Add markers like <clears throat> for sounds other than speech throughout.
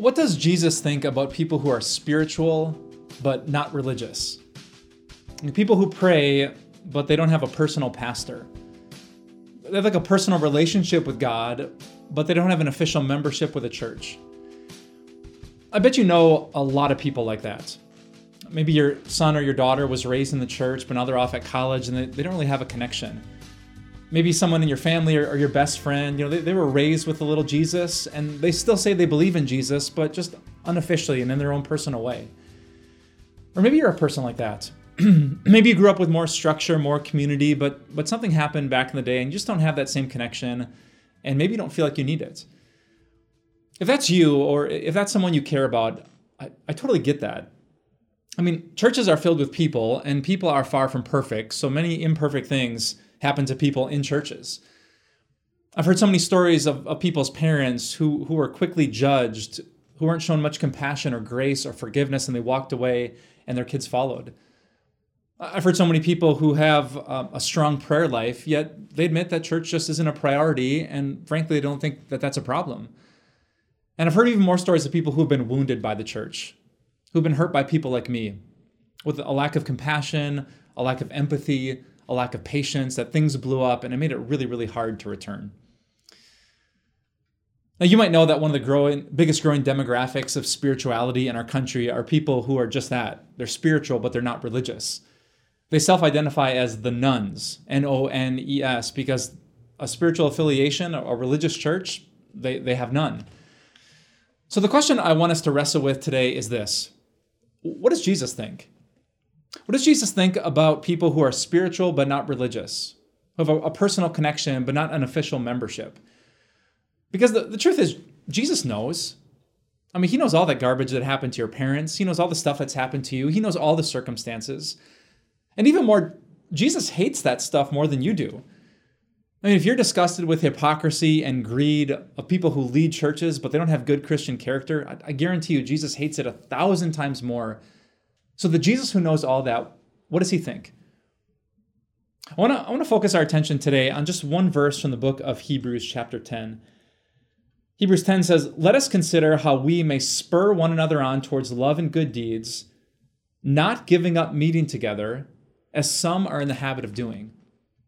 What does Jesus think about people who are spiritual but not religious? People who pray but they don't have a personal pastor. They have like a personal relationship with God, but they don't have an official membership with a church. I bet you know a lot of people like that. Maybe your son or your daughter was raised in the church, but now they're off at college and they, don't really have a connection. Maybe someone in your family or, or your best friend, you know, they, they were raised with a little Jesus and they still say they believe in Jesus, but just unofficially and in their own personal way. Or maybe you're a person like that. <clears throat> maybe you grew up with more structure, more community, but but something happened back in the day and you just don't have that same connection and maybe you don't feel like you need it. If that's you or if that's someone you care about, I, I totally get that. I mean, churches are filled with people and people are far from perfect, so many imperfect things happen to people in churches. I've heard so many stories of, of people's parents who, who were quickly judged, who weren't shown much compassion or grace or forgiveness, and they walked away and their kids followed. I've heard so many people who have uh, a strong prayer life, yet they admit that church just isn't a priority, and frankly, they don't think that that's a problem. And I've heard even more stories of people who've been wounded by the church, who've been hurt by people like me, with a lack of compassion, a lack of empathy, a lack of patience, that things blew up and it made it really, really hard to return. Now, you might know that one of the growing, biggest growing demographics of spirituality in our country are people who are just that. They're spiritual, but they're not religious. They self identify as the nones, N O N E S, because a spiritual affiliation, a religious church, they, they have none. So, the question I want us to wrestle with today is this What does Jesus think? What does Jesus think about people who are spiritual but not religious, who have a, a personal connection but not an official membership? Because the, the truth is, Jesus knows. I mean, he knows all that garbage that happened to your parents. He knows all the stuff that's happened to you. He knows all the circumstances. And even more, Jesus hates that stuff more than you do. I mean, if you're disgusted with hypocrisy and greed of people who lead churches, but they don't have good Christian character, I, I guarantee you Jesus hates it a thousand times more. So, the Jesus who knows all that, what does he think? I want to I focus our attention today on just one verse from the book of Hebrews chapter 10. Hebrews 10 says, "Let us consider how we may spur one another on towards love and good deeds, not giving up meeting together, as some are in the habit of doing."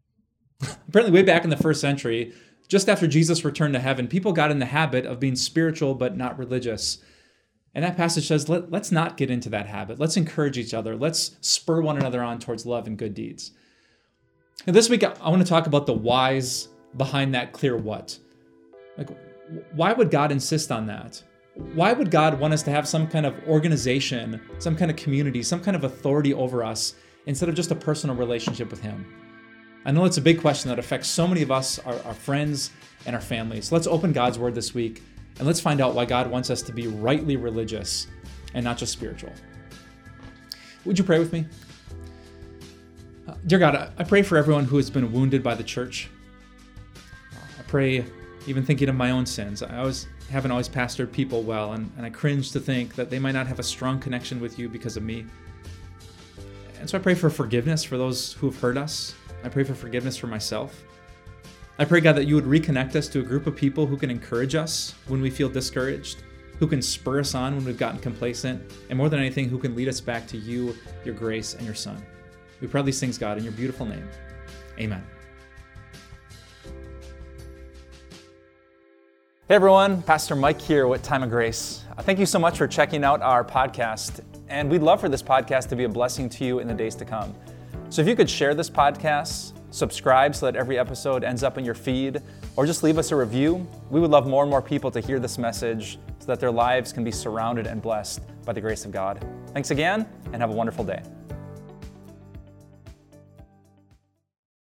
<laughs> Apparently, way back in the first century, just after Jesus returned to heaven, people got in the habit of being spiritual but not religious. And that passage says, Let, us not get into that habit. Let's encourage each other. Let's spur one another on towards love and good deeds. And this week, I want to talk about the whys behind that clear what. Like, why would God insist on that? Why would God want us to have some kind of organization, some kind of community, some kind of authority over us instead of just a personal relationship with Him? I know it's a big question that affects so many of us, our, our friends, and our families. So let's open God's Word this week and let's find out why God wants us to be rightly religious and not just spiritual. Would you pray with me? Uh, dear God, I pray for everyone who has been wounded by the church. I pray, even thinking of my own sins. I always haven't always pastored people well, and, and I cringe to think that they might not have a strong connection with you because of me. And so I pray for forgiveness for those who have hurt us, I pray for forgiveness for myself. I pray, God, that you would reconnect us to a group of people who can encourage us when we feel discouraged, who can spur us on when we've gotten complacent, and more than anything, who can lead us back to you, your grace, and your Son. We pray these things, God, in your beautiful name. Amen. Hey everyone, Pastor Mike here with Time of Grace. Uh, thank you so much for checking out our podcast, and we'd love for this podcast to be a blessing to you in the days to come. So if you could share this podcast, subscribe so that every episode ends up in your feed, or just leave us a review, we would love more and more people to hear this message so that their lives can be surrounded and blessed by the grace of God. Thanks again, and have a wonderful day.